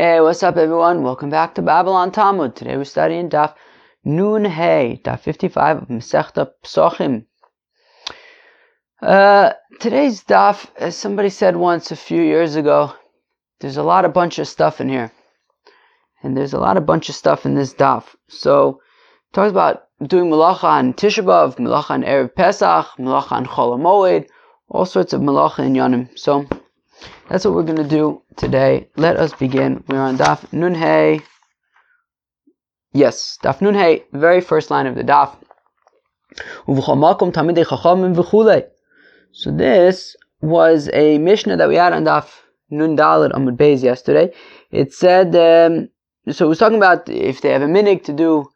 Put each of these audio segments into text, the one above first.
Hey, what's up, everyone? Welcome back to Babylon Talmud. Today we're studying Daf Nun Hey, Daf 55 of Masechta Psochim. Uh, today's Daf, as somebody said once a few years ago, there's a lot of bunch of stuff in here. And there's a lot of bunch of stuff in this Daf. So, talks about doing Malacha on Tisha B'Av, Malacha on Erev Pesach, Malacha on Chol all sorts of Malacha in Yonim. So, that's what we're going to do today. Let us begin. We're on Daf Nun Hey. Yes, Daf Nun Hey, very first line of the Daf. So this was a Mishnah that we had on Daf Nun Dalet Amud Beis yesterday. It said, um, so it was talking about if they have a minig to do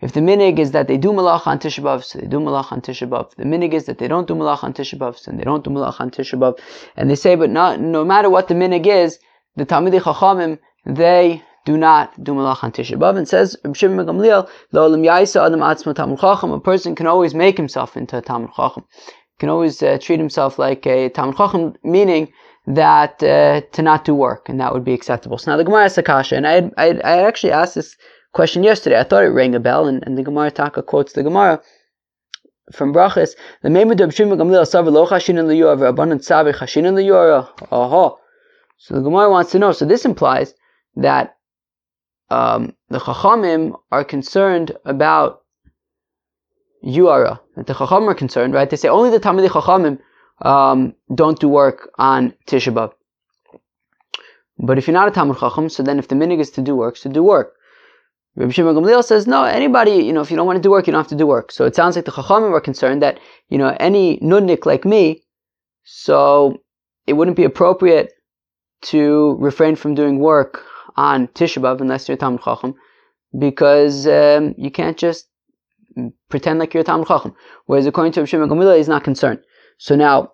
if the minig is that they do malach on Tisha B'Av, so they do malach on Tisha B'Av. The minig is that they don't do malach on Tisha B'Av, so they don't do malach on Tisha B'Av. And they say, but not, no matter what the minig is, the Talmidei Chachamim, they do not do malach on Tisha B'Av. And says, Shimon Gamliel, Lo'olam Yaisa Adam Atzma Talmud Chacham, a person can always make himself into a Talmud Chacham. Can always uh, treat himself like a Talmud Chacham, meaning that uh, to not do work, and that would be acceptable. So now the Gemara has Akasha, and I I actually asked this question yesterday. I thought it rang a bell, and, and the Gemara Taka quotes the Gemara from Brachas. The Meimed of Shimon Gamliel Savar Lo Chashin in the Yora, Abundant Savar Chashin in the Yora. Aha. So the Gemara wants to know. So this implies that um, the Chachamim are concerned about Yuara. That the Chachamim are concerned, right? They say only the Talmidei Chachamim um, don't do work on Tisha. But if you're not a Talmud Chacham, so then if the minig is to do work, so do work. Rabbi Shimon Gamliel says, no, anybody, you know, if you don't want to do work, you don't have to do work. So it sounds like the Chachamim are concerned that, you know, any nudnik like me, so it wouldn't be appropriate to refrain from doing work on Tisha B'Av unless you're a Talmud Chacham, because um, you can't just pretend like you're a Talmud Chacham. Whereas according to Rabbi Shimon Gamliel, he's not concerned. So now,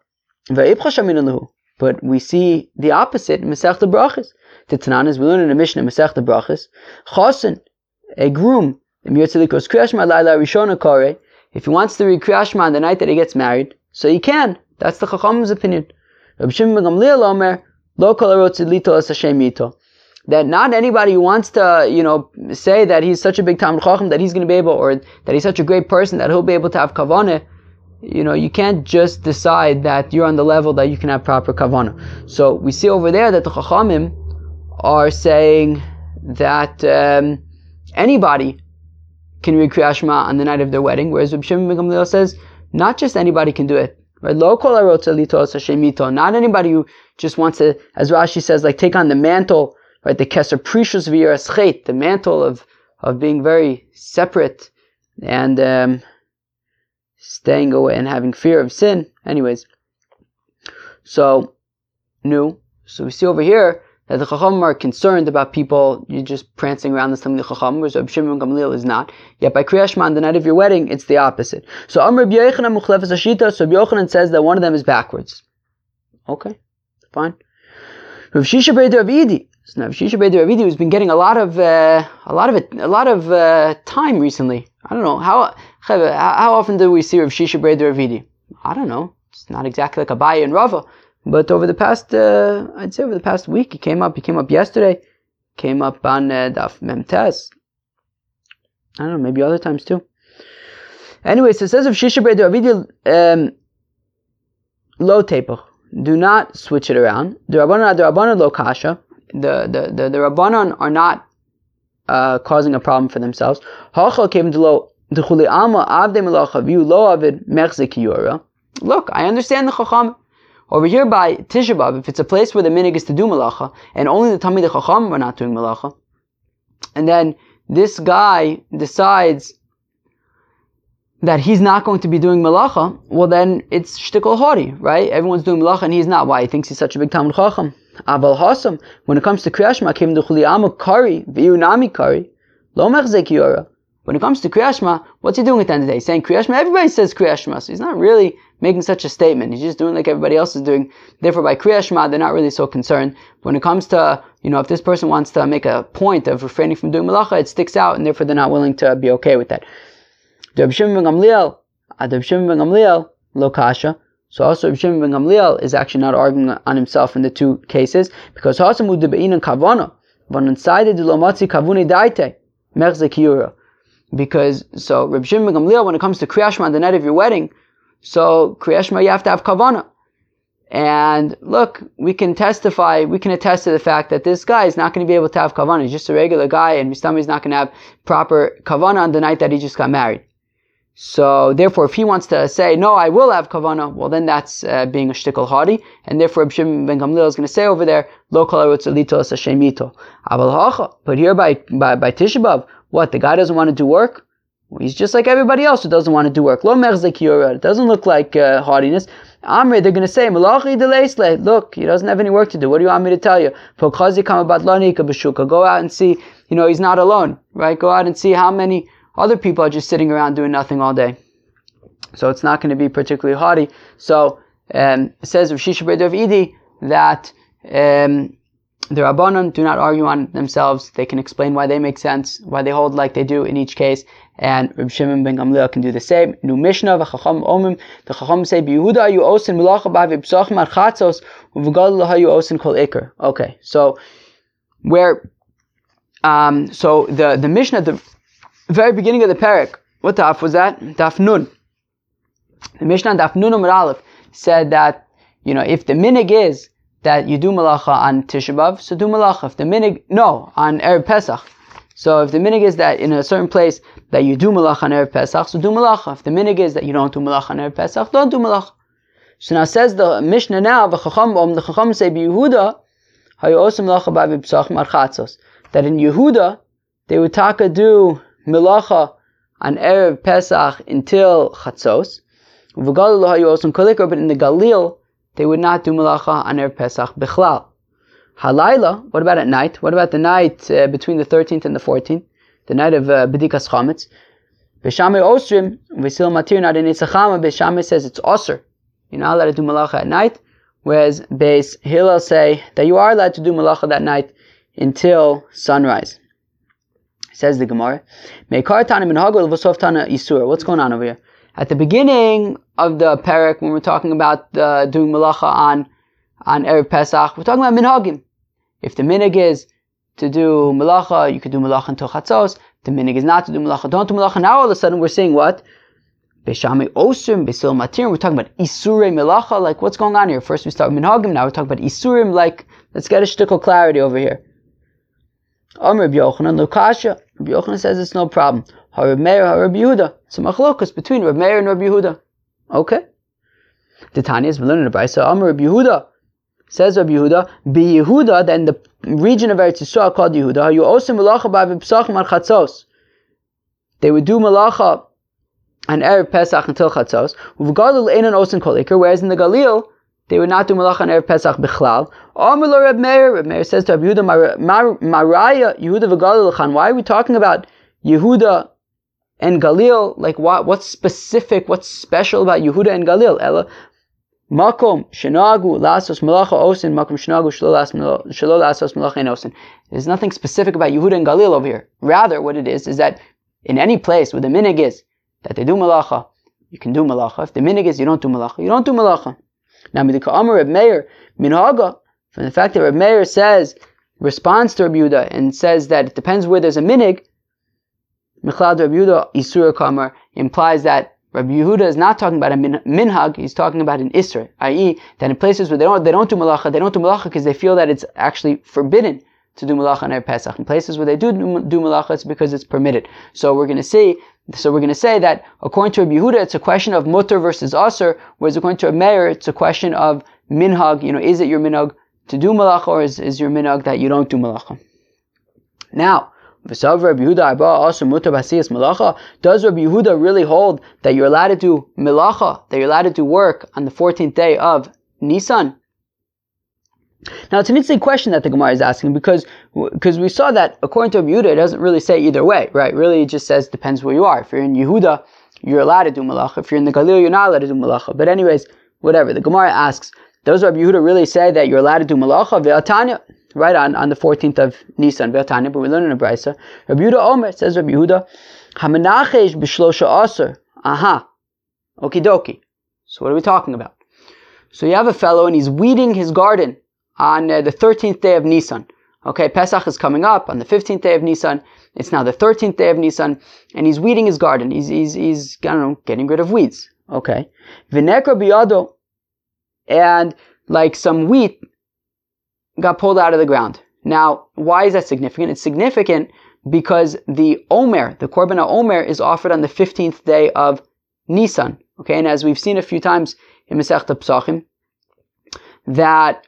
but we see the opposite in Masechta Brachas. The Tananas, we learn in the Mishnah Masechta Brachas, Chosin, a groom, if he wants to read Kriyashma on the night that he gets married, so he can. That's the Chacham's opinion. That not anybody who wants to, you know, say that he's such a big Talmud Chacham that he's going to be able, or that he's such a great person that he'll be able to have kavanah. You know, you can't just decide that you're on the level that you can have proper kavanah. So we see over there that the Chachamim are saying that. Um, anybody can read Kriyat Shema on the night of their wedding, whereas Reb Shimon Gamliel says not just anybody can do it. Right? Not anybody who just wants to, as Rashi says, like take on the mantle, right? The keser precious v'yiraschet, the mantle of of being very separate and um, staying away and having fear of sin. Anyways, so new. So we see over here that the Chacham are concerned about people you're just prancing around the Talmid Chacham, whereas Reb Shimon Gamliel is not. Yet by Kriyat Shema on the night of your wedding, it's the opposite. So Amr Yochanan Muchlefes Ashita, so Yochanan says that one of them is backwards. Okay, fine. Rav Shisha Beit Rav Idi. So now Rav Shisha Beit Rav Idi has been getting a lot of uh, a lot of a lot of uh, time recently. I don't know how how often do we see Rav Shisha Beit Rav Idi? I don't know. It's not exactly like Abaye and Rava. But over the past, uh, I'd say over the past week, he came up. He came up yesterday. Came up on uh, Daf Memtes. I don't know, maybe other times too. Anyway, so it says of Shisha Brei um, low taper. Do not switch it around. The Rabbanon, the Rabbanon lo kasha. The the the, the Rabbanon are not uh, causing a problem for themselves. Hachal came to Look, I understand the Chacham. Over here by Tisha B'Av, if it's a place where the minig is to do malacha, and only the Talmid Chacham are not doing malacha, and then this guy decides that he's not going to be doing malacha, well then it's shtikol hori, right? Everyone's doing malacha and he's not. Why? He thinks he's such a big Talmud Chacham. Aval Hasam, when it comes to Kriyashma, to Chuliyama Kari, Viyunami Kari, Lo Mechzek Yora. When it comes to Kriyashma, what's he doing at the end of the day? Saying Kriyashma? Everybody says Kriyashma, so he's not really making such a statement. He's just doing like everybody else is doing. Therefore, by Kriya Shema, they're not really so concerned. When it comes to, you know, if this person wants to make a point of refraining from doing malacha, it sticks out, and therefore they're not willing to be okay with that. Ben Gamliel, uh, Shimon ben Gamliel, lo kasha. So also Reb Shimon ben Gamliel is actually not arguing on himself in the two cases because Hasamu debein and kavana. Because, so, Reb Shimon Gamliel, when it comes to Kriyashma on the night of your wedding, so Kriyashma you have to have kavana. And look, we can testify, we can attest to the fact that this guy is not going to be able to have kavana. He's just a regular guy, and Mistami is not going to have proper kavana on the night that he just got married. So therefore, if he wants to say, no, I will have kavana, well then that's uh, being a shtickle hadi, and therefore Abshim ben Gamliel is going to say over there, lo. But here by, by, by Tisha what, the guy doesn't want to do work? He's just like everybody else who doesn't want to do work. Lo It doesn't look like uh. Amri, they're going to say. Look, he doesn't have any work to do. What do you want me to tell you? Go out and see, you know, he's not alone, right? Go out and see how many other people are just sitting around doing nothing all day. So it's not going to be particularly haughty. So um, it says of Shisha Idi that um, the Rabbanon do not argue on themselves. They can explain why they make sense, why they hold like they do in each case. And Reb Shimon ben Gamliel can do the same. Nu Mishnah v'chacham omim. The chacham say, "B'Yehuda you osin milacha b'avi b'sachim archatzos u'v'gadol you osin kol ikr." Okay, so where, um, so the the Mishnah, the very beginning of the parak, what daf was that? Daf nun. The Mishnah daf nun Amar Aleph said that you know if the minig is that you do malacha on Tisha B'av, so do malacha. If the minig, no, on Erev Pesach. So if the minig is that in a certain place that you do malacha on Erev Pesach, so do malacha. If the minig is that you don't do malacha on Erev Pesach, don't do malacha. So now says the Mishnah now, the Chacham, um, the Chacham say, Yehuda, that in Yehuda, they would taka do milacha on Erev Pesach until Chatzos. But in the Galil, they would not do malacha on Erev Pesach bichlal. Halayla, what about at night? What about the night uh, between the 13th and the 14th? The night of uh, Bedikas Chametz. Beis Shammai Osrim, Visil Matir not in Itzachama, Beis Shammai says it's Osir. You're not allowed to do malacha at night. Whereas Beis Hillel say that you are allowed to do malacha that night until sunrise. Says the Gemara. What's going on over here? At the beginning of the parak, when we're talking about uh, doing malacha on on erev Pesach, we're talking about minhagim. If the minig is to do malacha, you could do malacha until chatzos. The minig is not to do malacha. Don't do malacha. Now all of a sudden we're saying what? Beis Shammai osrim, besil matir. We're talking about isure malacha. Like what's going on here? First we start with minhagim. Now we're talking about isurim. Like let's get a shtickle clarity over here. Amr Yochanan Lukasha. Yochanan says it's no problem. Harab Meir, Harab Yehuda. It's a machlokas between Rabbi Meir and Rabbi Yehuda. Okay. The Tanya is learning the Brisa. Amr Rabbi Yehuda. Says Rabbi Yehuda, be Yehuda, then the region of Eretz Yisrael called Yehuda, you also malacha b'psachim al chatzos. They would do malacha on Erev Pesach until chatzos. U'v'gadol einan osin kol whereas in the Galil, they would not do malacha on Erev Pesach bichlal. Amr Reb Meir, Reb Meir says to Rabbi Yehuda, Maraya Yehuda v'Galil Why are we talking about Yehuda and Galil? Like what? What's specific? What's special about Yehuda and Galil? Ella. Makom shenagu lasos malacha osin makom shenagu shelo lasos malacha osin. There's nothing specific about Yehuda and Galil over here. Rather, what it is is that in any place where the minig is that they do malacha, you can do malacha. If the minig is you don't do malacha, you don't do malacha. Now, Midika Amar Reb Meir, Minhaga, from the fact that Reb Meir says, responds to Reb Yehuda and says that it depends where there's a minig, Michlad Reb Yehuda Isur Kamar implies that Rabbi Yehuda is not talking about a min- minhag, he's talking about an isra, i.e., that in places where they don't, they don't do malacha, they don't do malacha because they feel that it's actually forbidden to do malacha on Erev Pesach. In places where they do do malacha, it's because it's permitted. So we're going to see so we're going to say that according to Rabbi Yehuda, it's a question of mutter versus aser, whereas according to Rabbi Meir, it's a question of minhag. You know, is it your minhag to do malacha, or is, is your minhag that you don't do malacha? Now, does Rabbi Yehuda really hold that you're allowed to do milacha, that you're allowed to do work on the 14th day of Nisan? Now it's an interesting question that the Gemara is asking because because we saw that according to Yehuda, it doesn't really say either way, right? Really, it just says depends where you are. If you're in Yehuda, you're allowed to do malacha. If you're in the Galil, you're not allowed to do malacha. But anyways, whatever. The Gemara asks, does Rabbi Yehuda really say that you're allowed to do malacha? Right on, on the 14th of Nisan, but we learn in a brisa. Rabbi Yehuda Omer says Rabbi Yehuda, hamanachesh b'shlosha aser. Aha. Okie dokie. So what are we talking about? So you have a fellow and he's weeding his garden on uh, the 13th day of Nisan. Okay, Pesach is coming up on the 15th day of Nisan. It's now the 13th day of Nisan, and he's weeding his garden. He's, he's, he's, I don't know, getting rid of weeds. Okay. Vinekra biyado. And like some wheat got pulled out of the ground. Now, why is that significant? It's significant because the Omer, the Korban Omer, is offered on the 15th day of Nisan. Okay, and as we've seen a few times in Masech Psachim, that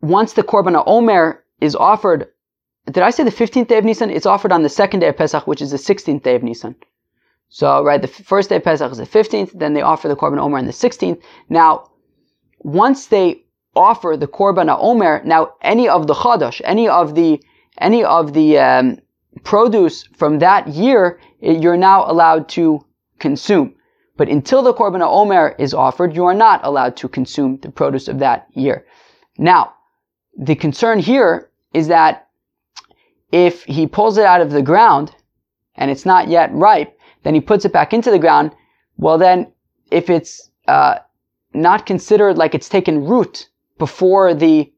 once the Korban Omer is offered, did I say the 15th day of Nisan? It's offered on the second day of Pesach, which is the 16th day of Nisan. So, right, the first day of Pesach is the 15th, then they offer the Korban Omer on the 16th. Now, once they offer the Korban Omer, now any of the Chadash, any of the, any of the, um, produce from that year, you're now allowed to consume. But until the Korban Omer is offered, you are not allowed to consume the produce of that year. Now, the concern here is that if he pulls it out of the ground and it's not yet ripe, then he puts it back into the ground. Well, then if it's uh, not considered like it's taken root before the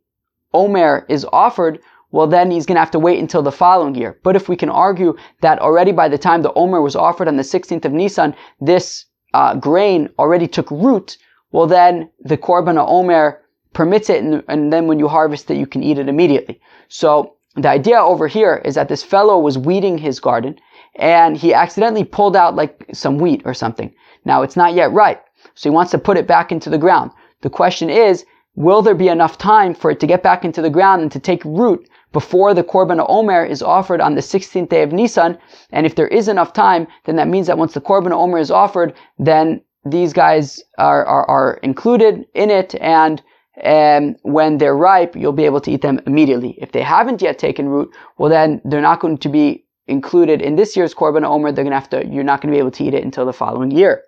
Omer is offered, well, then he's going to have to wait until the following year. But if we can argue that already by the time the Omer was offered on the 16th of Nisan, this uh, grain already took root, well, then the Korban Omer permits it, and, and then when you harvest it, you can eat it immediately. So the idea over here is that this fellow was weeding his garden, and he accidentally pulled out like some wheat or something. Now it's not yet ripe, so he wants to put it back into the ground. The question is, will there be enough time for it to get back into the ground and to take root before the Korban Omer is offered on the 16th day of Nisan. And if there is enough time, then that means that once the Korban Omer is offered, then these guys are, are, are included in it and um, when they're ripe, you'll be able to eat them immediately. If they haven't yet taken root, well then they're not going to be included in this year's Korban Omer. They're going to have to, you're not going to be able to eat it until the following year.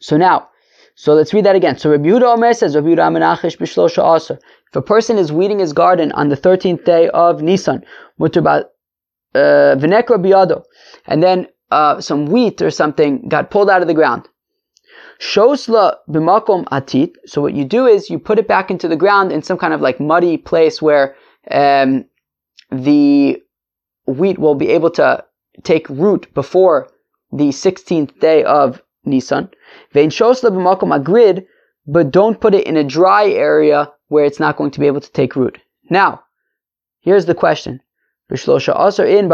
So now, so let's read that again. So Rabbi Yehuda Omer says, Rabbi Yehuda Amenachish b'shlosha aser. If a person is weeding his garden on the 13th day of Nisan, mutar uh, v'nekra biyado, and then uh, some wheat or something got pulled out of the ground. Shosla b'makom atit. So what you do is you put it back into the ground in some kind of like muddy place where um, the wheat will be able to take root before the 16th day of Nisan. Vein shosla b'makom agrid, but don't put it in a dry area where it's not going to be able to take root. Now, here's the question. In.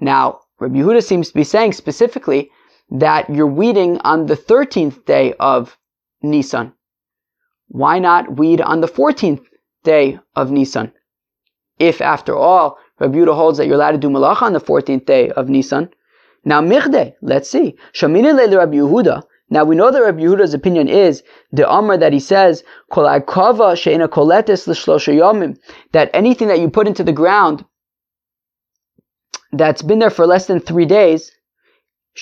Now, Rabbi Yehuda seems to be saying specifically that you're weeding on the 13th day of Nisan. Why not weed on the 14th day of Nisan? If, after all, Rabbi Yehuda holds that you're allowed to do malacha on the 14th day of Nisan. Now, michde, let's see. Shamine le Rabbi Yehuda, now we know that Rabbi Yehuda's opinion is the Amr that he says, that anything that you put into the ground that's been there for less than three days,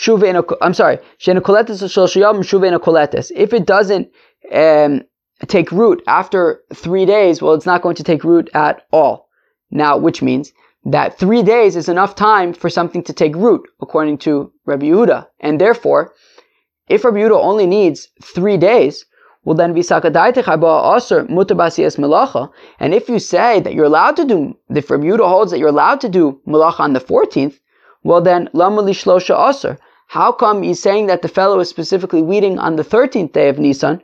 I'm sorry, if it doesn't um, take root after three days, well, it's not going to take root at all. Now, which means that three days is enough time for something to take root, according to Rabbi Yehuda, and therefore, if Rabbi Yehuda only needs three days, well then melacha. And if you say that you're allowed to do, if Rabbi Yehuda holds that you're allowed to do melacha on the 14th, well then lamali shlosha aser. How come he's saying that the fellow is specifically weeding on the 13th day of Nisan?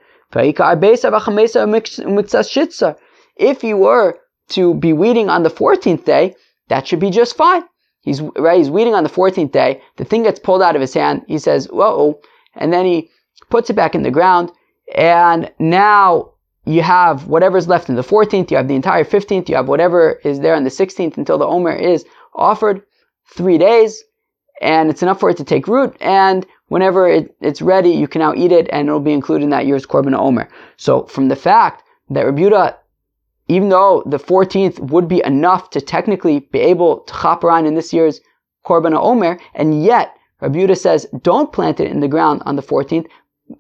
If you were to be weeding on the 14th day, that should be just fine. He's right. He's weeding on the 14th day. The thing gets pulled out of his hand. He says, "Whoa!" and then he puts it back in the ground, and now you have whatever's left in the 14th, you have the entire 15th, you have whatever is there on the 16th until the Omer is offered, three days, and it's enough for it to take root, and whenever it, it's ready, you can now eat it, and it'll be included in that year's Korban Omer. So from the fact that Rebuta, even though the 14th would be enough to technically be able to chop around in this year's Korban Omer, and yet Rabbi Yehuda says, don't plant it in the ground on the 14th,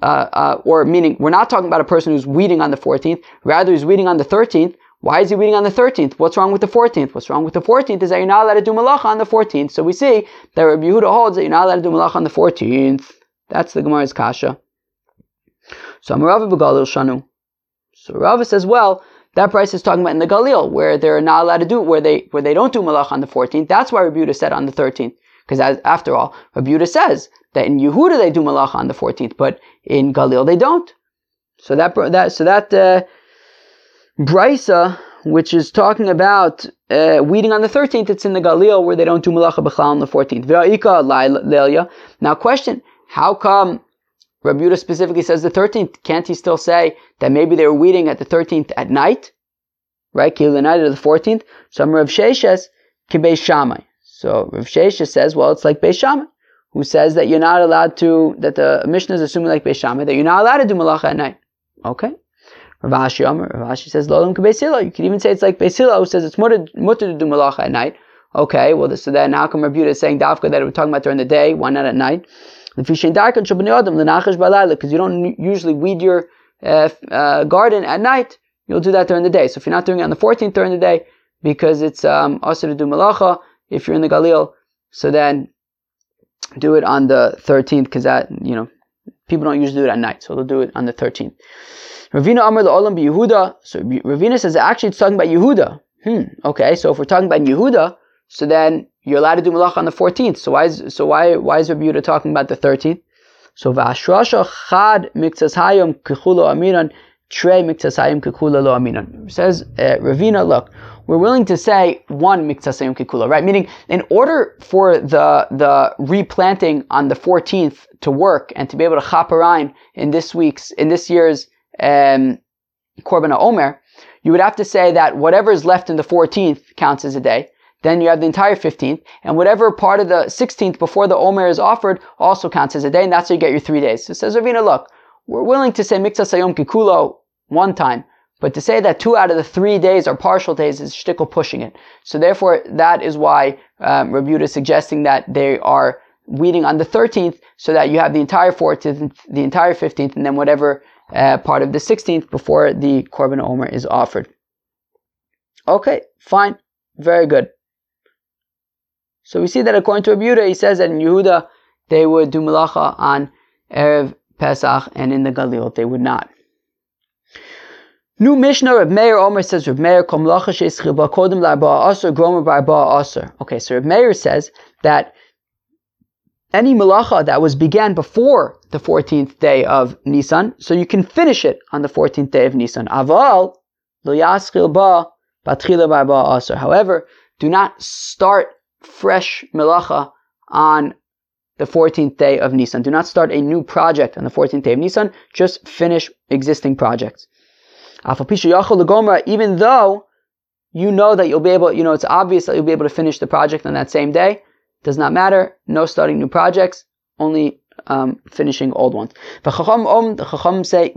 uh, uh, or meaning we're not talking about a person who's weeding on the 14th, rather he's weeding on the 13th. Why is he weeding on the 13th? What's wrong with the 14th? What's wrong with the 14th is that you're not allowed to do malacha on the 14th. So we see that Rabbi Yehuda holds that you're not allowed to do malacha on the 14th. That's the Gemara's kasha. So Amarav Begalil Shanu. So Rava says, well, That price is talking about in the Galil, where they're not allowed to do where they where they don't do malach on the 14th. That's why Rabbi said on the 13th. Because after all, Rabbi says that in Yehuda they do malach on the 14th, but in Galil they don't. So that that so that uh, brisa, which is talking about uh, weeding on the 13th, it's in the Galil where they don't do malacha b'chal on the 14th. Now, question: How come Rabbi specifically says the 13th. Can't he still say that maybe they were weeding at the 13th at night? Right? Kill the night of the 14th. Some Rav Sheshes, Kibei Shammai. So Rav Sheshes says, well, it's like Beis Shammai, who says that you're not allowed to, that the Mishnah is assuming like Beis Shammai, that you're not allowed to do malacha at night. Okay? Rav Ashi Rav Ashi says, Lolam Kibei You could even say it's like Beis who says it's mutter, mutter to do malacha at night. Okay, well, so then how come Rabbi is saying Dafka that we're talking about during the day, why not at night? Because you don't usually weed your uh, uh, garden at night, you'll do that during the day. So if you're not doing it on the 14th during the day, because it's um, also to do malacha, if you're in the Galil, so then do it on the 13th, because that, you know, people don't usually do it at night, so they'll do it on the 13th. Ravina Amr Olam Yehuda. So Ravina says actually it's talking about Yehuda. Hmm. Okay, so if we're talking about Yehuda, so then you're allowed to do malach on the 14th. So why is so why why is Rabbi Yehuda talking about the 13th? So v'ashrasha chad miktas hayom kechulo aminan trey miktas hayom kekula lo aminan. Says uh, Ravina, look, we're willing to say one miktas hayom kekula, right? Meaning, in order for the the replanting on the 14th to work and to be able to chaparine in this week's in this year's um, korban omer, you would have to say that whatever is left in the 14th counts as a day then you have the entire 15th, and whatever part of the 16th before the Omer is offered also counts as a day, and that's how you get your three days. So it says Ravina, look, we're willing to say Mikta Sayom Kikulo one time, but to say that two out of the three days are partial days is shtickle pushing it. So therefore, that is why um, Rabbi is suggesting that they are weeding on the 13th, so that you have the entire 14th, the entire 15th, and then whatever uh, part of the 16th before the Korban Omer is offered. Okay, fine, very good. So we see that according to Yehuda, he says that in Yehuda they would do malacha on Erev Pesach, and in the Galil they would not. New Mishnah, Reb Meir Omer says, Reb Meir, Kom Sheischiba Kodim Larba Aser, Gromer Aser. Okay, so Reb Meir says that any malacha that was began before the 14th day of Nisan, so you can finish it on the 14th day of Nisan. Aval. However, do not start fresh melacha on the 14th day of Nisan. Do not start a new project on the 14th day of Nisan. Just finish existing projects. Even though you know that you'll be able, you know, it's obvious that you'll be able to finish the project on that same day. Does not matter. No starting new projects. Only um, finishing old ones. The Chacham say,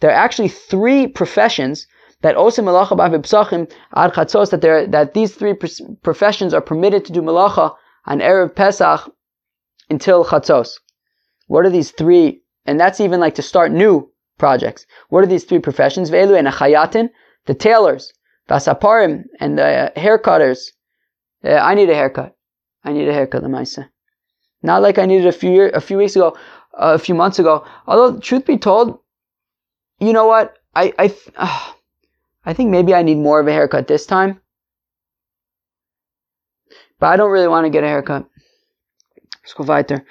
there are actually three professions that osim malacha b'psachim ad chatzos that there that these three professions are permitted to do malacha on erev Pesach until chatzos. What are these three? And that's even like to start new projects. What are these three professions? Ve'elu and chayatin, the tailors, vasaparim, and the haircutters. Uh, I need a haircut. I need a haircut, Lamaisa. Not like I needed a few year, a few weeks ago, uh, a few months ago. Although, truth be told, you know what? I, I, uh, I think maybe I need more of a haircut this time. But I don't really want to get a haircut. Let's go weiter.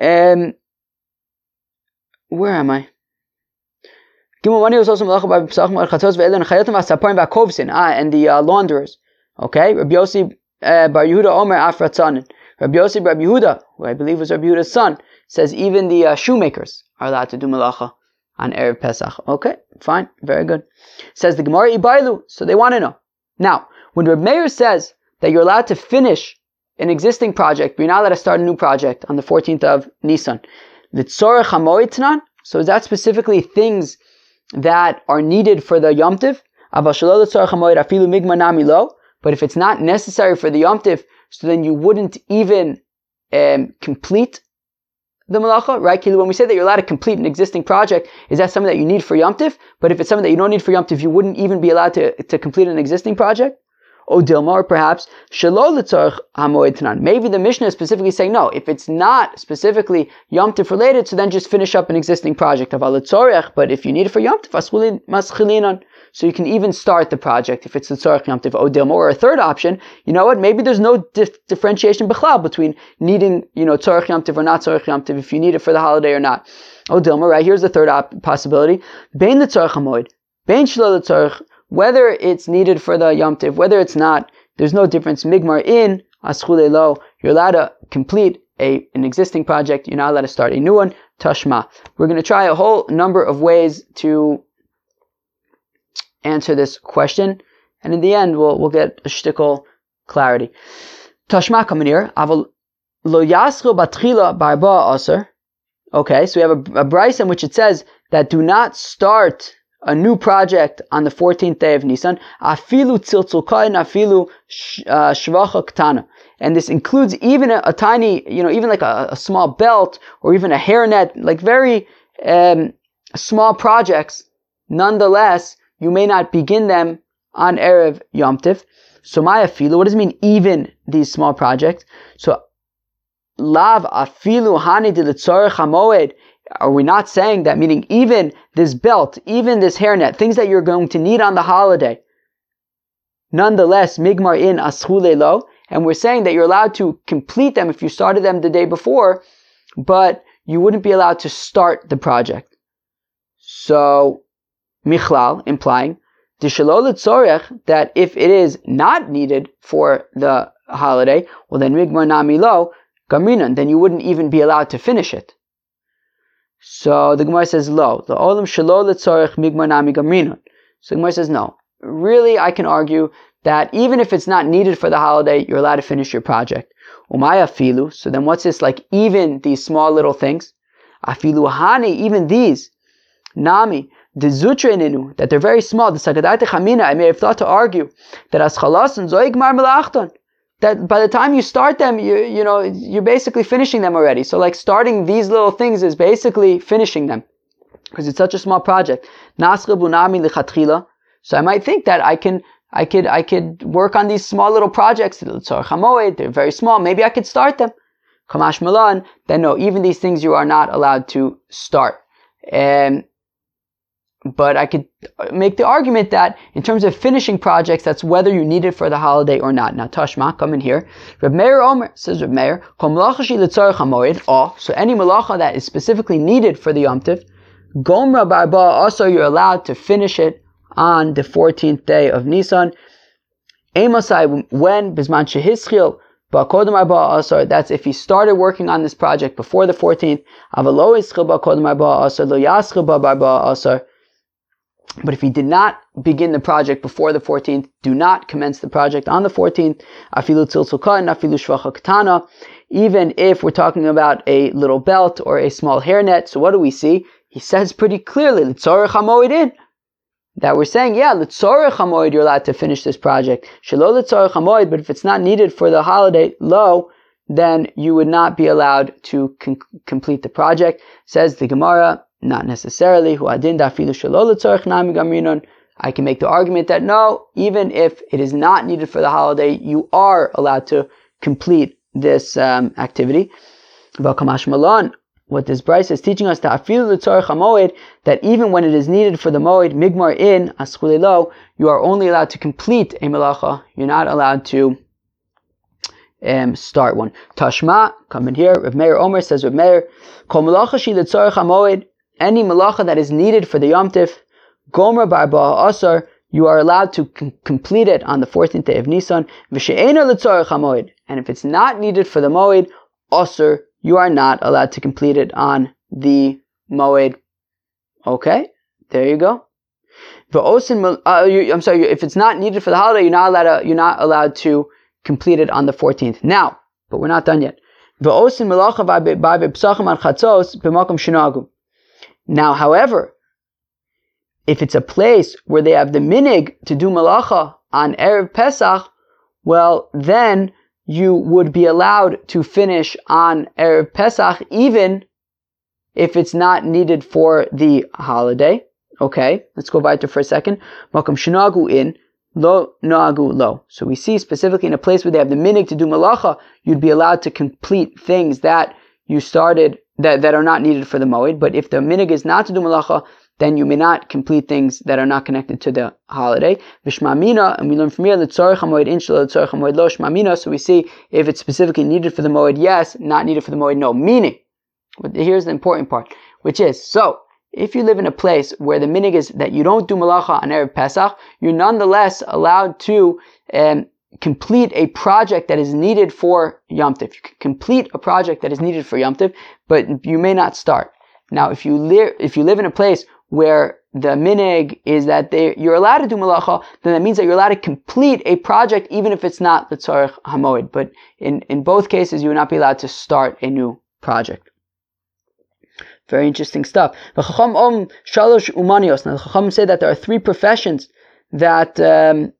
Um, where am I? Ah, and the uh, launderers. Okay, Rabbi Yossi uh, Bar Yehuda Omer Afratzanin. Rabbi Yossi Bar Yehuda, who I believe was Rabbi Yehuda's son, says even the uh, shoemakers are allowed to do malacha on Erev Pesach. Okay, fine, very good. Says the Gemara Ibailu, so they want to know. Now, when Reb Meir says that you're allowed to finish an existing project, but you're not allowed to start a new project on the 14th of Nisan, the HaMoitnan, so is that specifically things that are needed for the Yom Tiv? But if it's not necessary for the Yom Tiv, so then you wouldn't even um, complete the malacha, right? When we say that you're allowed to complete an existing project, is that something that you need for Yom Tif? But if it's something that you don't need for Yom Tif, you wouldn't even be allowed to, to complete an existing project? O Dilma, perhaps. Maybe the Mishnah is specifically saying no. If it's not specifically Yom Tif related, so then just finish up an existing project of Alitzorech. But if you need it for Yom Tif, So you can even start the project if it's the Tzorach Yom Tif Odilma. Or a third option, you know what? Maybe there's no dif- differentiation between needing, you know, Tzorach Yom Tif or not Tzorach Yom if you need it for the holiday or not. Oh, Odilma, right? Here's the third op- possibility. Bain the Tzorach Hamoid. Bain Shalol Tzorach whether it's needed for the Yom Tiv, whether it's not, there's no difference. Migmar in Aschule Lo, you're allowed to complete a, an existing project, you're not allowed to start a new one. Tashma. We're going to try a whole number of ways to answer this question, and in the end, we'll, we'll get a shtickle clarity. Tashma coming here. Lo yascho batchila barba. Okay, so we have a, a which it says that do not start a new project on the 14th day of Nisan. Afilu tziltzulkain, afilu uh, shvacha ktana. And this includes even a, a, tiny, you know, even like a, a, small belt or even a hairnet, like very um, small projects. Nonetheless, you may not begin them on Erev Yom Tif. So my afilu, what does it mean even these small projects? So lav afilu hani de hamoed are we not saying that meaning even this belt, even this hairnet, things that you're going to need on the holiday, nonetheless, migmar in aschule lo, and we're saying that you're allowed to complete them if you started them the day before, but you wouldn't be allowed to start the project. So, michlal, implying, that if it is not needed for the holiday, well then migmar nami lo, gaminan, then you wouldn't even be allowed to finish it. So the Gemara says, Lo, the olam shelo letzorech migmar nami. So the Gemara says, no. Really, I can argue that even if it's not needed for the holiday, you're allowed to finish your project. Umaya filu. So then what's this like? Even these small little things. Afilu hani, even these. Nami. The zutra that they're very small. The sagadate chamina, I may have thought to argue that as chalasan zoigmar melachton that by the time you start them, you you know you're basically finishing them already. So like starting these little things is basically finishing them because it's such a small project. So I might think that I can I could I could work on these small little projects. They're very small. Maybe I could start them. Kamash Milan. Then no, even these things you are not allowed to start. And but I could uh, make the argument that in terms of finishing projects, that's whether you need it for the holiday or not. Now, Tashma, come in here. Reb Meir Omer says Reb Meir, oh, so any malacha that is specifically needed for the Yom Tiv, Gomra Barba, also you're allowed to finish it on the 14th day of Nisan. Amasai, when Bisman Shehischil, that's if he started working on this project before the 14th. But if he did not begin the project before the 14th, do not commence the project on the 14th. Afilu afilu Even if we're talking about a little belt or a small hairnet, so what do we see? He says pretty clearly, that we're saying, yeah, l'tzorech hamoid, you're allowed to finish this project. Shalol l'tzorech hamoid, but if it's not needed for the holiday, lo, then you would not be allowed to con- complete the project. Says the Gemara, not necessarily. I can make the argument that no, even if it is not needed for the holiday, you are allowed to complete this um, activity. What this Brisa is teaching us that that even when it is needed for the moed migmar in aschulilo, you are only allowed to complete a melacha. You're not allowed to um, start one. Tashma, come in here. Rav Meir Omer says Rav Meir, kol melacha shi any malacha that is needed for the Yom Tif, Gomer Barba Asar, you are allowed to complete it on the 14th day of Nisan. And if it's not needed for the Moed, Asr, you are not allowed to complete it on the Moed. Okay, there you go. Uh, you, I'm sorry, if it's not needed for the holiday, you're not allowed to, you're not allowed to complete it on the 14th. Now, but we're not done yet. Now, however, if it's a place where they have the minig to do malacha on Erev Pesach, well, then you would be allowed to finish on Erev Pesach even if it's not needed for the holiday. Okay, let's go back to for a second. Makom Shinagu in lo nagu lo. So we see specifically in a place where they have the minig to do malacha, you'd be allowed to complete things that you started that, that are not needed for the moed. But if the minig is not to do malacha, then you may not complete things that are not connected to the holiday. Vishmamina, and we learn from here, l'tzorich hamoed inshallah, l'tzorich hamoed lo shmamina. So we see if it's specifically needed for the moed, yes, not needed for the moed, no. Meaning, but here's the important part, which is, so, if you live in a place where the minig is that you don't do malacha on Erev Pesach, you're nonetheless allowed to um, complete a project that is needed for Yom Tiv. You can complete a project that is needed for Yom Tiv, but you may not start. Now, if you live, if you live in a place where the minig is that you're allowed to do malacha, then that means that you're allowed to complete a project even if it's not the tzarech hamoed. But in, in both cases, you would not be allowed to start a new project. Very interesting stuff. The Chacham Om Shalosh Umanios. Now the Chacham say that there are three professions that um,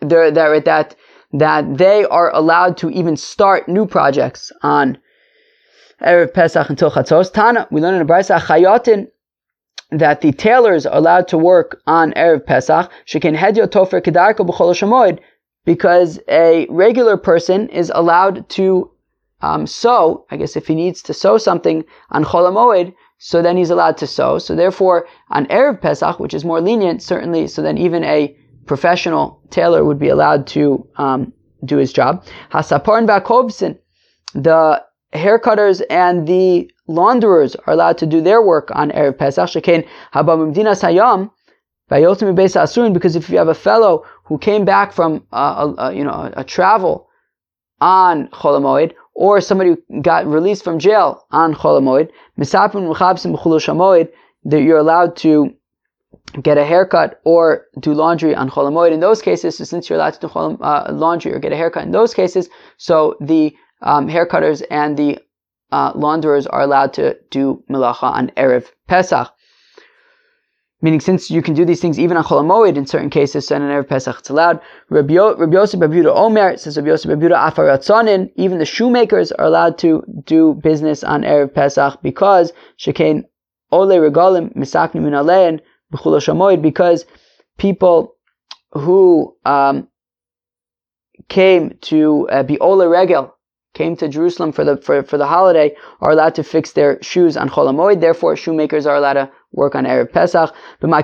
that that that they are allowed to even start new projects on Erev Pesach until Chatzos. Tana, we learn in the Brisa Chayotin that the tailors are allowed to work on Erev Pesach. she Shekin Hedyo Tofer Kedarko B'chol Shamoid because a regular person is allowed to um, sew. I guess if he needs to sew something on Chol Moed, so then he's allowed to sew. So therefore, on Erev Pesach, which is more lenient, certainly, so then even a professional tailor would be allowed to um, do his job. Hasapar and Bakovsin, the haircutters and the launderers are allowed to do their work on Erev Pesach. Shekain Habamimdina Sayam, because if you have a fellow who came back from a, a you know a, a travel on Cholamoid, or somebody who got released from jail on Cholamoid, Misapun Mchabsim that you're allowed to get a haircut or do laundry on Cholamoid. In those cases, so since you're allowed to do uh, laundry or get a haircut in those cases, so the um, haircutters and the uh, launderers are allowed to do melacha on Erev Pesach. Meaning, since you can do these things even on Cholamoid in certain cases, so in Erev Pesach it's allowed. Rabbi, Yosef Babuda Omer says Rabbi Yosef Babuda Afaratzonin, even the shoemakers are allowed to do business on Erev Pesach because Shekain Ole Regalim Misaknim Minalein Because people who um, came to uh, be Ole Regel came to Jerusalem for the for, for the holiday are allowed to fix their shoes on Cholamoid. Therefore, shoemakers are allowed to work on Erev Pesach. But my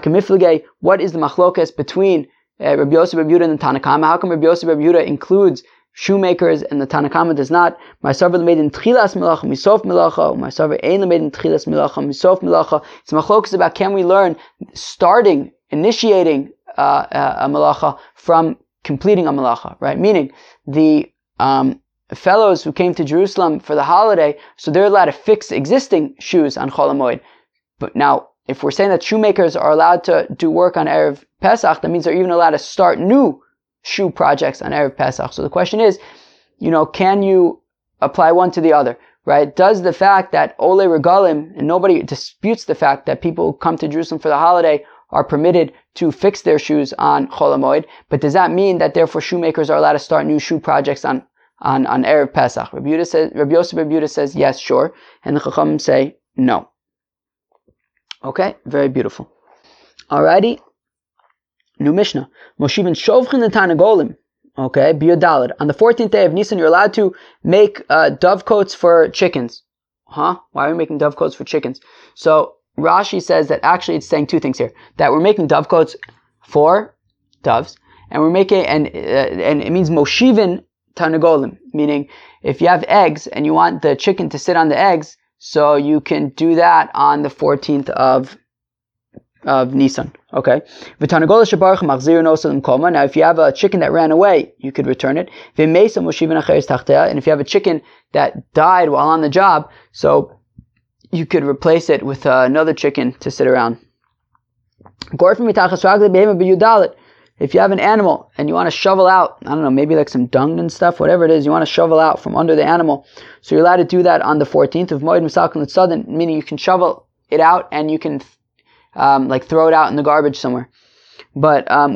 what is the machlokas between uh, Rabbi Yosef Rabbi Yehuda and the Tanakama? How come Rabbi Yosef Rabbi Yehuda includes shoemakers and the Tanakama does not? My server made in Tchilas Melacha, Misof Melacha, my server ain't made in Tchilas Melacha, Misof Melacha. It's machlokas about can we learn starting, initiating uh, uh a Melacha from completing a Melacha, right? Meaning the um, fellows who came to Jerusalem for the holiday, so they're allowed to fix existing shoes on Cholamoid. But now, if we're saying that shoemakers are allowed to do work on Erev Pesach, that means they're even allowed to start new shoe projects on Erev Pesach. So the question is, you know, can you apply one to the other? Right? Does the fact that Ole Regalim, and nobody disputes the fact that people who come to Jerusalem for the holiday are permitted to fix their shoes on Cholamoid, but does that mean that therefore shoemakers are allowed to start new shoe projects on on, on Erev Pesach. Rabbi, says, Yosef Rabbi says, yes, sure. And the Chacham say, no. Okay, very beautiful. Alrighty. New Mishnah. Moshivin Shovchin the Tanagolim. Okay, Biyodalad. On the 14th day of Nisan, you're allowed to make uh, dovecotes for chickens. Huh? Why are we making dovecotes for chickens? So Rashi says that actually it's saying two things here. That we're making dovecotes for doves, and we're making, and, uh, and it means Moshivin Tanagolim, meaning if you have eggs and you want the chicken to sit on the eggs, so you can do that on the 14th of of Nisan. Okay. Now, if you have a chicken that ran away, you could return it. And if you have a chicken that died while on the job, so you could replace it with uh, another chicken to sit around if you have an animal and you want to shovel out, I don't know, maybe like some dung and stuff, whatever it is, you want to shovel out from under the animal. So you're allowed to do that on the 14th of Moed Misakin Sudden, meaning you can shovel it out and you can um, like throw it out in the garbage somewhere. But um.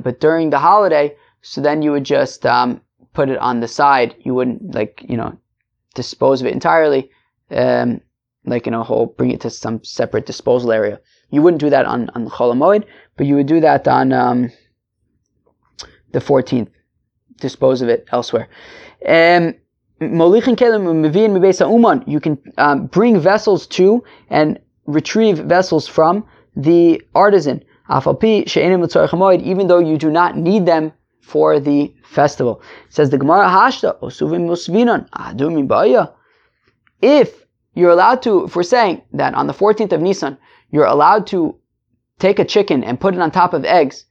But during the holiday, so then you would just um, put it on the side. You wouldn't like you know dispose of it entirely, um, like in a whole, bring it to some separate disposal area. You wouldn't do that on, on Cholamoid, but you would do that on um, the 14th. Dispose of it elsewhere. Um, you can um, bring vessels to and retrieve vessels from the artisan, even though you do not need them for the festival. It says the Gemara Hashta, if you're allowed to, if we're saying that on the 14th of Nisan, you're allowed to take a chicken and put it on top of eggs,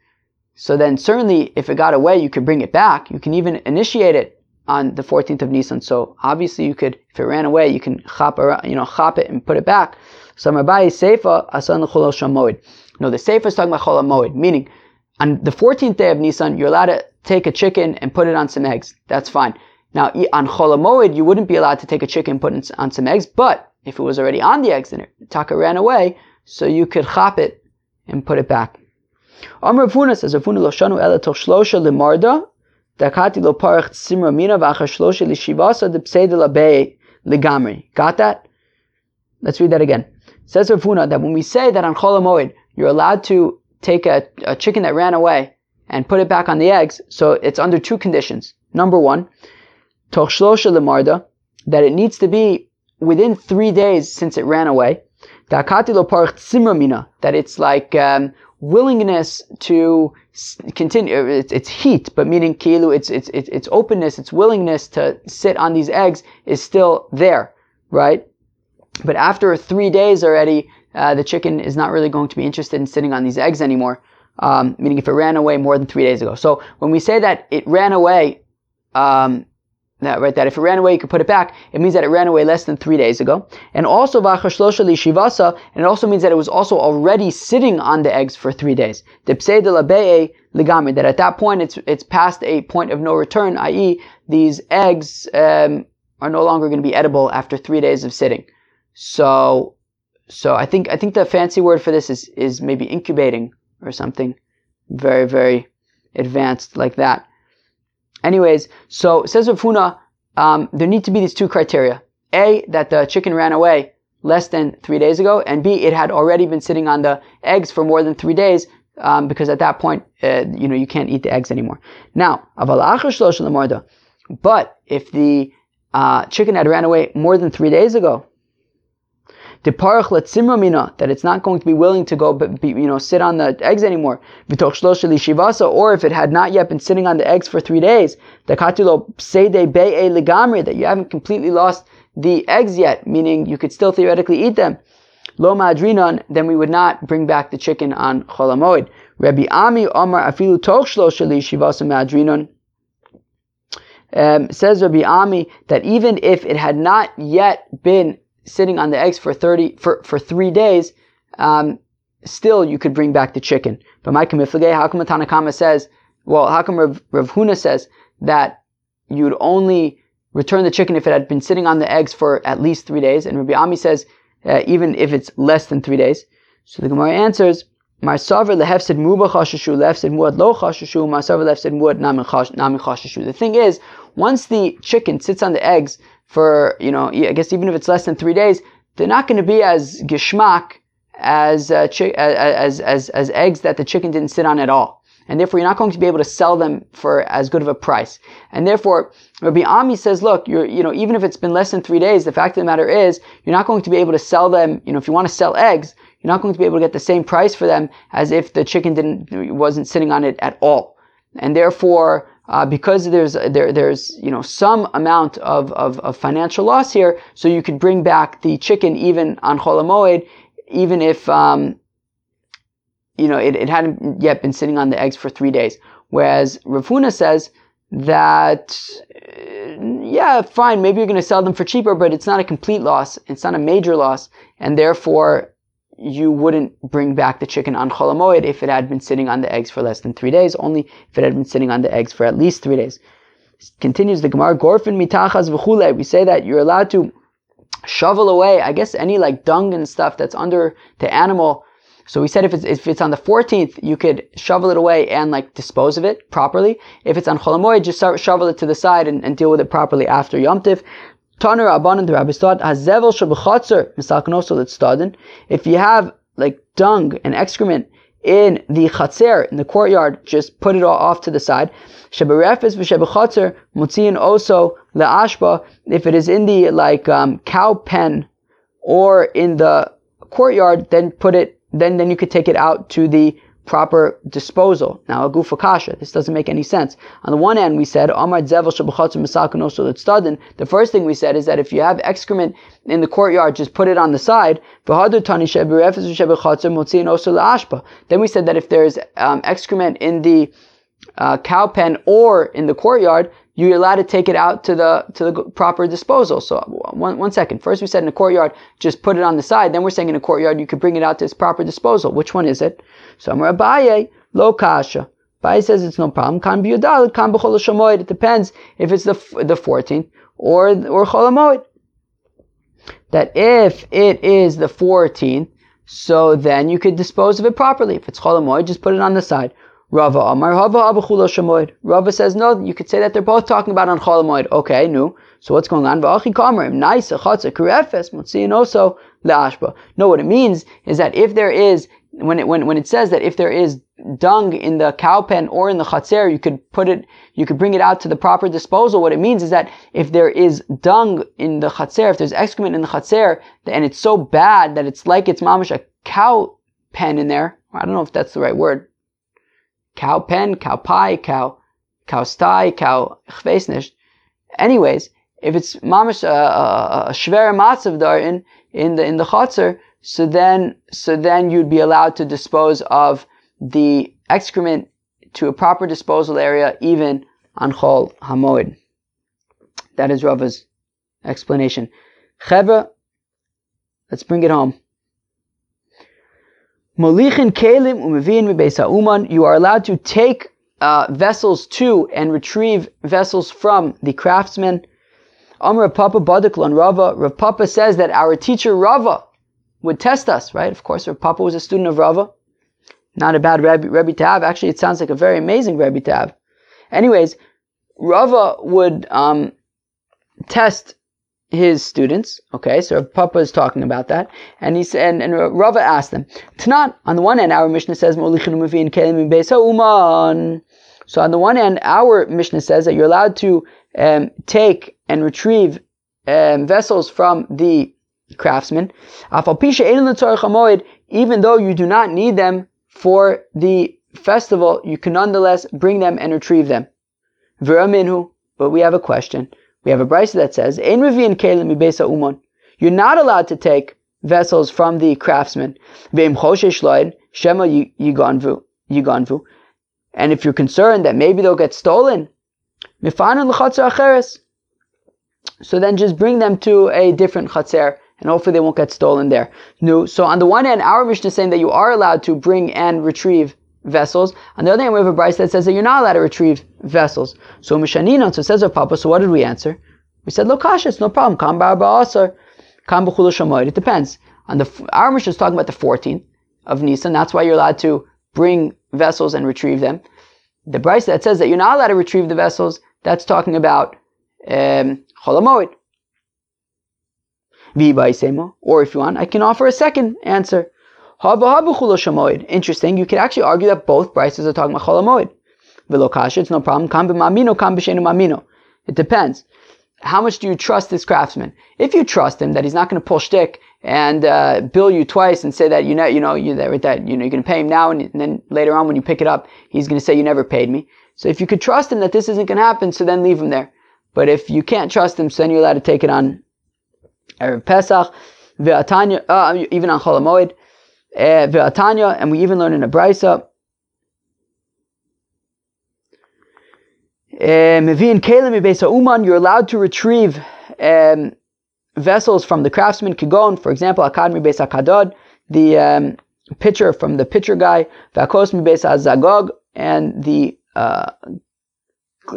so then certainly if it got away, you could bring it back. You can even initiate it on the 14th of Nisan. So obviously you could, if it ran away, you can chop, you know, chop it and put it back. So Marbai Seifa Asan L'chol Shamoid. No, the Seifa is talking about Chol Moed, meaning on the 14th day of Nisan, you're allowed to take a chicken and put it on some eggs. That's fine. Now, on Chol Moed, you wouldn't be allowed to take a chicken and put it on some eggs, but if it was already on the eggs and it, Taka ran away, so you could chop it and put it back. Amr says, Funa lo shanu ela toch limarda Dakati lo parach simra mina v'achar shlosha lishivasa depseda labe legamri. Got that? Let's read that again. Says Rav Huna that when we say that on Chol you're allowed to take a, a chicken that ran away and put it back on the eggs, so it's under two conditions. Number one, toch shlosha lemarda, that it needs to be within three days since it ran away. That it's like um, willingness to continue, uh, it's, it's heat, but meaning kilu, it's, it's, it's openness, its willingness to sit on these eggs is still there, right? But after three days already, uh, the chicken is not really going to be interested in sitting on these eggs anymore. Um, meaning if it ran away more than three days ago. So when we say that it ran away, um, that, right, that if it ran away, you could put it back. It means that it ran away less than three days ago. And also, vachashlosha shivasa, and it also means that it was also already sitting on the eggs for three days. Dipse de labee ligami, that at that point, it's, it's past a point of no return, i.e., these eggs, um, are no longer going to be edible after three days of sitting. So, so I think, I think the fancy word for this is, is maybe incubating or something very, very advanced like that. Anyways, so says Rav Huna, um, there need to be these two criteria. A, that the chicken ran away less than three days ago, and B, it had already been sitting on the eggs for more than three days, um, because at that point, uh, you know, you can't eat the eggs anymore. Now, but if the uh, chicken had ran away more than three days ago, that it's not going to be willing to go, but be, you know, sit on the eggs anymore. Or if it had not yet been sitting on the eggs for three days, that you haven't completely lost the eggs yet, meaning you could still theoretically eat them. Lo madrinon, then we would not bring back the chicken on cholamoid. Rabbi Ami Omar afilu toch shloshali shivasa madrinon. Um, says Rabbi Ami that even if it had not yet been sitting on the eggs for 30, for, for three days, um, still you could bring back the chicken. But my kamiflage, how come Tanakama says, well, how come Rav, Rav Huna says that you'd only return the chicken if it had been sitting on the eggs for at least three days? And Rabbi Ami says, uh, even if it's less than three days. So the Gemara answers, Marsaver lehefsid muba chashashu, lefsid muad lo chashashu, marsaver lefsid muad nami chashashu. The thing is, once the chicken sits on the eggs for, you know, I guess even if it's less than three days, they're not going to be as gishmak as, uh, chi- as, as, as eggs that the chicken didn't sit on at all. And therefore, you're not going to be able to sell them for as good of a price. And therefore, Rabbi Ami says, look, you're, you know, even if it's been less than three days, the fact of the matter is, you're not going to be able to sell them, you know, if you want to sell eggs, you're not going to be able to get the same price for them as if the chicken didn't, wasn't sitting on it at all. And therefore, uh, because there's there there's you know some amount of, of, of, financial loss here, so you could bring back the chicken even on Cholamoid, even if um, you know it, it hadn't yet been sitting on the eggs for three days. Whereas Rav Huna says that yeah, fine, maybe you're going to sell them for cheaper, but it's not a complete loss. It's not a major loss, and therefore you wouldn't bring back the chicken on cholamoid if it had been sitting on the eggs for less than three days, only if it had been sitting on the eggs for at least three days. Continues the Gemara, gorfin mitachas v'chule. We say that you're allowed to shovel away, I guess, any like dung and stuff that's under the animal. So we said if it's, if it's on the 14th, you could shovel it away and like dispose of it properly. If it's on Cholamoid, just shovel it to the side and, and deal with it properly after Yom Tiv. Taner Abanan the Rabbi Stad Hazevel Shabachotzer Misaknoso Litstadin. If you have like dung and excrement in the chatzer, in the courtyard, just put it all off to the side. Sheberefes v'shebechatzer mutziin also le'ashba. If it is in the like um, cow pen or in the courtyard, then put it. Then then you could take it out to the proper disposal. Now, a gufa kasha. This doesn't make any sense. On the one hand, we said Amar zevel. The first thing we said is that if you have excrement in the courtyard, just put it on the side. Then we said that if there's um, excrement in the uh, cow pen or in the courtyard, you're allowed to take it out to the to the proper disposal. So one, one second. First we said in the courtyard, just put it on the side. Then we're saying in the courtyard you could bring it out to its proper disposal. Which one is it? So Amar Abaye, lo kasha. Abaye says it's no problem. Kan biyudal, kan b'chol It depends if it's the the 14th or or cholamoid. That if it is the 14th, so then you could dispose of it properly. If it's cholamoid, just put it on the side. Rava Amar Hava Abachulo Shamoid. Rava says no, you could say that they're both talking about on Cholamoid. Okay, no. So what's going on? Va'achi Kamer, Nice, Chatza, Kurefes, Mutziin also, Le'ashba. No, what it means is that if there is, when it, when, when it says that if there is dung in the cow pen or in the chatzer, you could put it, you could bring it out to the proper disposal. What it means is that if there is dung in the chatzer, if there's excrement in the chatzer, and it's so bad that it's like it's mamish a cow pen in there, I don't know if that's the right word, cow pen, cow pie, cow, cow sty, cow chvesnish. Anyways, if it's mamish a, a, a shver matzav dar in, in the, in the chotzer, so then, so then you'd be allowed to dispose of the excrement to a proper disposal area, even on chol hamoid. That is Rava's explanation. Chevra, let's bring it home. Molichin kelim umevin uman. You are allowed to take uh, vessels to and retrieve vessels from the craftsmen. Amr Papa Badaklon Rava. Rav Papa says that our teacher Rava would test us, right? Of course, Rav Papa was a student of Rava. Not a bad Rebbe, Rebbe to have. Actually, it sounds like a very amazing Rebbe to have. Anyways, Rava would um, test his students. Okay, so Papa is talking about that, and he said, and, and Rava asked them. Tanat, on the one hand, our Mishnah says uman. So on the one hand, our Mishnah says that you're allowed to um, take and retrieve um, vessels from the craftsman, even though you do not need them for the festival, you can nonetheless bring them and retrieve them. But we have a question. We have a brisa that says. You're not allowed to take vessels from the craftsmen. And if you're concerned that maybe they'll get stolen. So then just bring them to a different chatzer, and hopefully they won't get stolen there. No. So on the one hand, our Mishnah is saying that you are allowed to bring and retrieve vessels. On the other hand, we have a brisa that says that you're not allowed to retrieve vessels. So Mishanina, so says our Papa, so what did we answer? We said, Lokasha, it's no problem. Kam ba'asar, kam It depends. On the, our Mishnah is talking about the 14th of Nisan. That's why you're allowed to bring vessels and retrieve them. The brisa that says that you're not allowed to retrieve the vessels, that's talking about um, Cholamoid. Or if you want, I can offer a second answer. Interesting. You could actually argue that both prices are talking about cholamoid. Vilokasha, it's no problem. B'shenu mamino. It depends. How much do you trust this craftsman? If you trust him that he's not going to pull shtick and uh, bill you twice and say that you know, you know, you that, that you know you're going to pay him now, and, and then later on when you pick it up, he's going to say you never paid me. So if you could trust him that this isn't going to happen, so then leave him there. But if you can't trust him, so then you're allowed to take it on Erev Pesach, uh, even on Cholamoid. Eh, Ve'atanya, and we even learn in a brisa. Eh, Mevin ibesa uman, you're allowed to retrieve um, vessels from the craftsman kigon, for example, akad mibesa kadod, the um, pitcher from the pitcher guy, v'akos mibesa zagog, and the uh,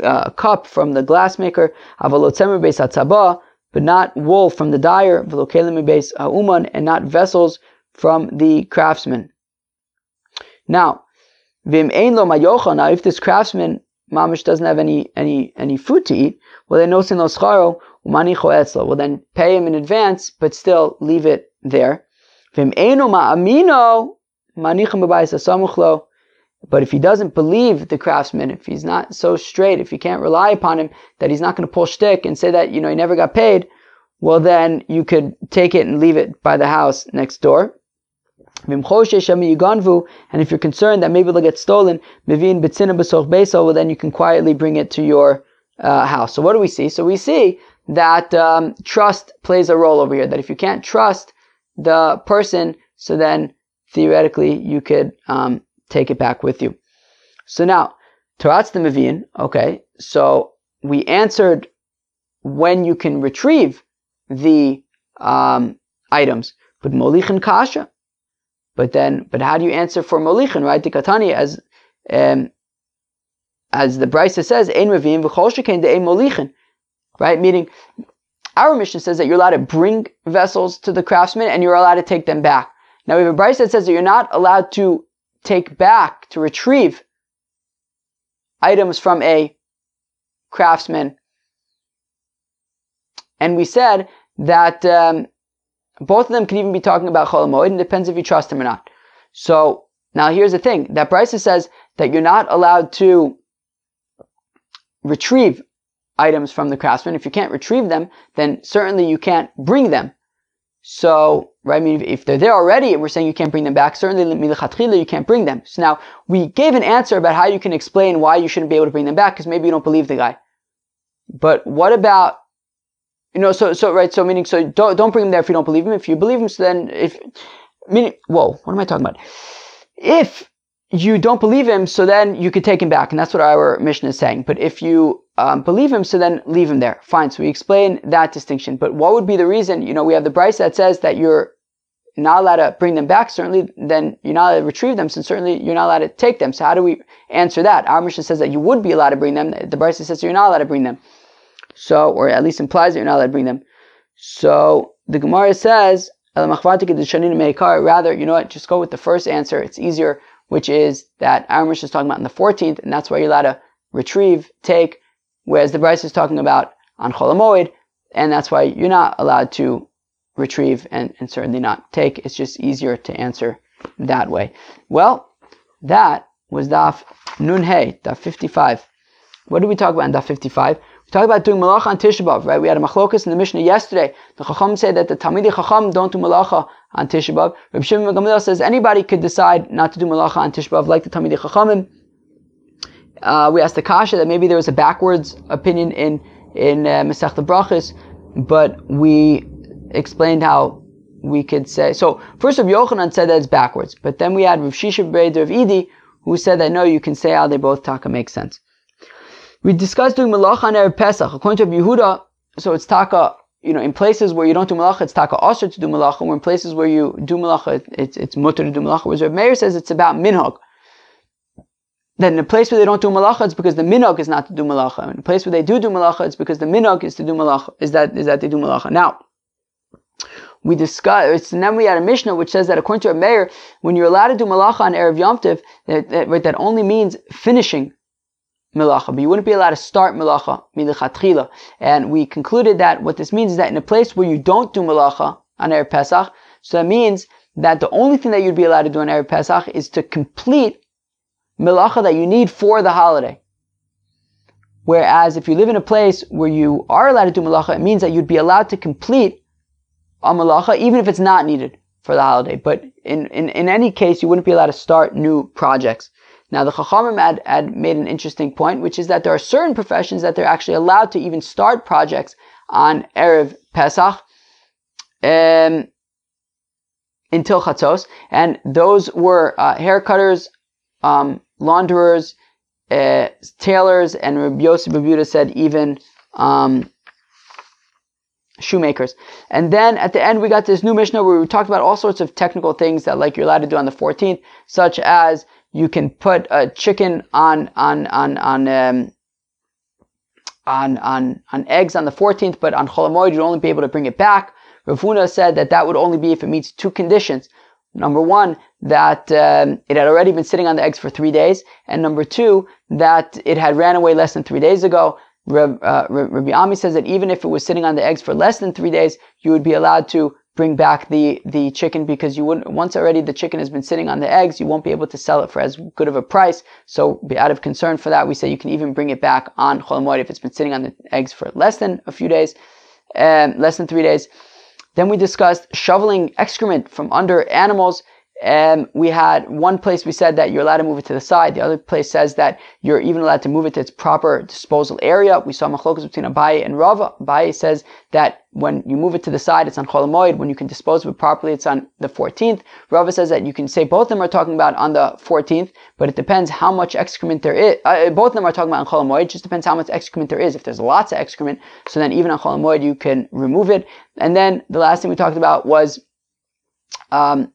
uh, cup from the glassmaker, avalotzemer besa tzaba, but not wool from the dyer, v'lokelim ibesa uman, and not vessels from the craftsman. Now, vim ein lo if this craftsman mamish doesn't have any any any food to eat, well then nosin lo scharo umani Well then pay him in advance, but still leave it there. But if he doesn't believe the craftsman, if he's not so straight, if you can't rely upon him, that he's not going to pull shtick and say that, you know, he never got paid, well then you could take it and leave it by the house next door. And if you're concerned that maybe it'll get stolen, well then you can quietly bring it to your uh, house. So what do we see? So we see that um, trust plays a role over here. That if you can't trust the person, so then theoretically you could um, take it back with you. So now, Taratz the Mavin, okay, so we answered when you can retrieve the um, items, but Molichin Kasha. But then, but how do you answer for Molichin, right? The Katani, as um, as the Brisa says, Ein Ravim v'chol de Molichin, right? Meaning, our Mishnah says that you're allowed to bring vessels to the craftsman and you're allowed to take them back. Now we have a Brisa that says that you're not allowed to take back, to retrieve items from a craftsman. And we said that um, both of them can even be talking about Chol and depends if you trust him or not. So now here's the thing that Brisa says that you're not allowed to retrieve items from the craftsman. If you can't retrieve them, then certainly you can't bring them. So, right, I mean, if they're there already we're saying you can't bring them back, certainly you can't bring them. So now, we gave an answer about how you can explain why you shouldn't be able to bring them back, because maybe you don't believe the guy. But what about, you know, so, so, right, so meaning, so don't, don't bring him there if you don't believe him. If you believe him, so then, if, meaning, whoa, what am I talking about? If you don't believe him, so then you could take him back, and that's what our Mishnah is saying. But if you um, believe him, so then leave him there. Fine. So we explain that distinction. But what would be the reason? You know, we have the Brisa that says that you're not allowed to bring them back. Certainly, then you're not allowed to retrieve them. So certainly, you're not allowed to take them. So how do we answer that? Our mission says that you would be allowed to bring them. The Brisa says you're not allowed to bring them. So, or at least implies that you're not allowed to bring them. So the Gemara says, rather, you know what? Just go with the first answer. It's easier which is that Aramish is talking about on the 14th, and that's why you're allowed to retrieve, take, whereas the Brisa is talking about on Cholamoid, and that's why you're not allowed to retrieve and, and certainly not take. It's just easier to answer that way. Well, that was Daf Nun Hey, Daf 55. What did we talk about in Daf 55? We talked about doing malacha on Tisha B'av, right? We had a machlokas in the Mishnah yesterday. The Chacham said that the Talmidei Chacham don't do malacha on Tisha B'av. Reb Shimon Gamliel says anybody could decide not to do malacha on Tisha like the Talmidei Chachamim. Uh, we asked the Kasha that maybe there was a backwards opinion in in uh, Masech Brachas, but we explained how we could say. So first, Rav Yochanan said that it's backwards, but then we had Rav Shisha of Idi, who said that no, you can say how they both taka make sense. We discussed doing malacha on Erev Pesach. According to Yehuda, so it's taka, you know, in places where you don't do malacha, it's taka osir to do malacha, or in places where you do malacha, it's, it's mutter to do malacha. Whereas Reb Meir says it's about minhag. That in a place where they don't do malacha, it's because the minhag is not to do malacha. In a place where they do do malacha, it's because the minhag is to do malacha, is that, is that they do malacha. Now, we discuss, it's and then we had a Mishnah which says that according to a mayor, when you're allowed to do malacha on Erev Yom Tiv, that, that, that only means finishing melacha, but you wouldn't be allowed to start melacha milichatchila. And we concluded that what this means is that in a place where you don't do melacha on Erev Pesach, so that means that the only thing that you'd be allowed to do on Erev Pesach is to complete melacha that you need for the holiday. Whereas if you live in a place where you are allowed to do melacha, it means that you'd be allowed to complete a melacha even if it's not needed for the holiday. But in, in, in any case, you wouldn't be allowed to start new projects. Now, the Chachamim had, had made an interesting point, which is that there are certain professions that they're actually allowed to even start projects on Erev Pesach um, until Chatzos, and those were uh, haircutters, um, launderers, uh, tailors, and Rabbi Yosef Babuda said even um, shoemakers. And then at the end, we got this new Mishnah where we talked about all sorts of technical things that like you're allowed to do on the 14th, such as you can put a chicken on on on on um, on on on eggs on the 14th, but on Cholamoid you'd only be able to bring it back. Rav Huna said that that would only be if it meets two conditions. Number one, that um, it had already been sitting on the eggs for three days, and number two, that it had ran away less than three days ago. Reb, uh, Rabbi Ami says that even if it was sitting on the eggs for less than three days, you would be allowed to bring back the the chicken because you wouldn't once already the chicken has been sitting on the eggs you won't be able to sell it for as good of a price. So out of concern for that. We say you can even bring it back on Chol if it's been sitting on the eggs for less than a few days um, less than three days. Then we discussed shoveling excrement from under animals um, we had one place we said that you're allowed to move it to the side. The other place says that you're even allowed to move it to its proper disposal area. We saw machlokas between Abaye and Rava. Abaye says that when you move it to the side, it's on Cholamoid. When you can dispose of it properly, it's on the 14th. Rava says that you can say both of them are talking about on the 14th, but it depends how much excrement there is. Uh, both of them are talking about on Cholamoid. It just depends how much excrement there is. If there's lots of excrement, so then even on Cholamoid, you can remove it. And then the last thing we talked about was um,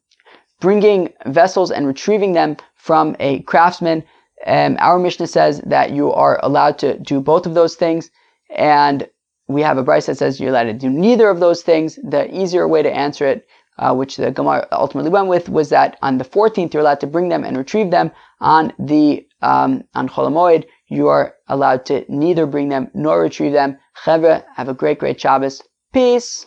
bringing vessels and retrieving them from a craftsman. Um, our Mishnah says that you are allowed to do both of those things, and we have a Braisa that says you're allowed to do neither of those things. The easier way to answer it, uh, which the Gemara ultimately went with, was that on the 14th you're allowed to bring them and retrieve them. On the um, on Cholamoid, you are allowed to neither bring them nor retrieve them. Chevra, have a great, great Shabbos. Peace.